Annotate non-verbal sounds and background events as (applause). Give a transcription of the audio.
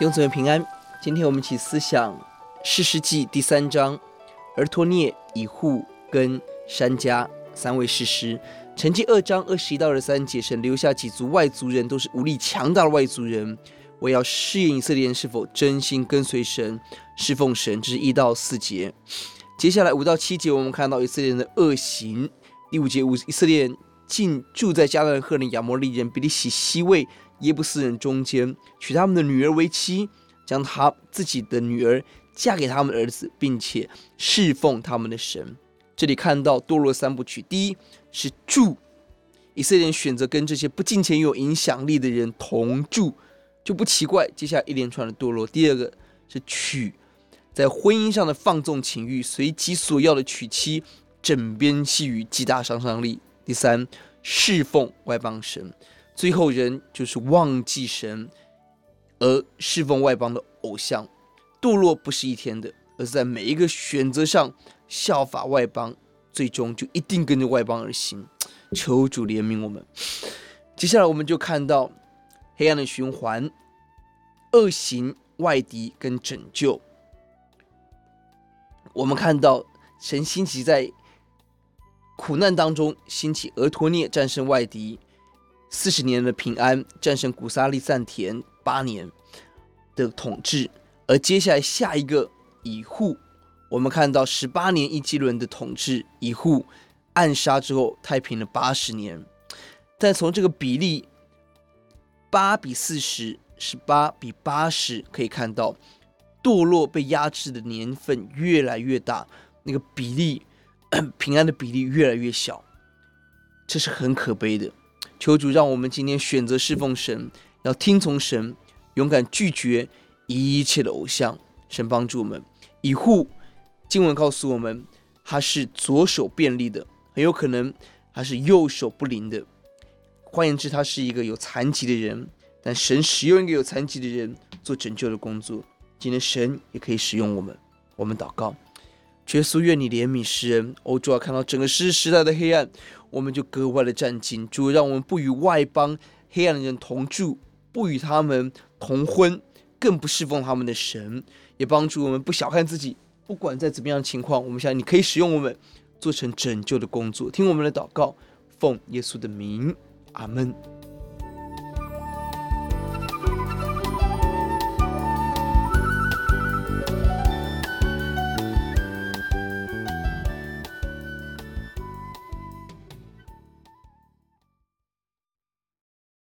弟兄姊妹平安，今天我们一起思想士师记第三章，俄陀聂、以户跟山家三位士师。成绩二章二十一到二十三节，神留下几族外族人，都是武力强大的外族人。我要试验以色列人是否真心跟随神、侍奉神。这是一到四节。接下来五到七节，我们看到以色列人的恶行。第五节，五以色列人竟住在迦南、赫人、亚摩利人、比利洗、西魏。耶布斯人中间娶他们的女儿为妻，将他自己的女儿嫁给他们的儿子，并且侍奉他们的神。这里看到堕落三部曲，第一是住，以色列人选择跟这些不敬虔、有影响力的人同住，就不奇怪。接下来一连串的堕落。第二个是娶，在婚姻上的放纵情欲，随己所要的娶妻，枕边细语，极大杀伤力。第三，侍奉外邦神。最后人就是忘记神，而侍奉外邦的偶像。堕落不是一天的，而是在每一个选择上效法外邦，最终就一定跟着外邦而行。求主怜悯我们。接下来我们就看到黑暗的循环、恶行、外敌跟拯救。我们看到神兴起在苦难当中兴起俄陀涅战胜外敌。四十年的平安，战胜古萨利赞田八年的统治，而接下来下一个以户，我们看到十八年一基伦的统治，以户暗杀之后太平了八十年，但从这个比例八比四十，十八比八十，可以看到堕落被压制的年份越来越大，那个比例 (coughs) 平安的比例越来越小，这是很可悲的。求主让我们今天选择侍奉神，要听从神，勇敢拒绝一切的偶像。神帮助我们。以护经文告诉我们，他是左手便利的，很有可能他是右手不灵的。换言之，他是一个有残疾的人。但神使用一个有残疾的人做拯救的工作。今天神也可以使用我们。我们祷告。耶稣，愿你怜悯世人。欧主要看到整个世时代的黑暗，我们就格外的战兢。主，让我们不与外邦黑暗的人同住，不与他们同婚，更不侍奉他们的神。也帮助我们不小看自己，不管在怎么样的情况，我们想你可以使用我们，做成拯救的工作。听我们的祷告，奉耶稣的名，阿门。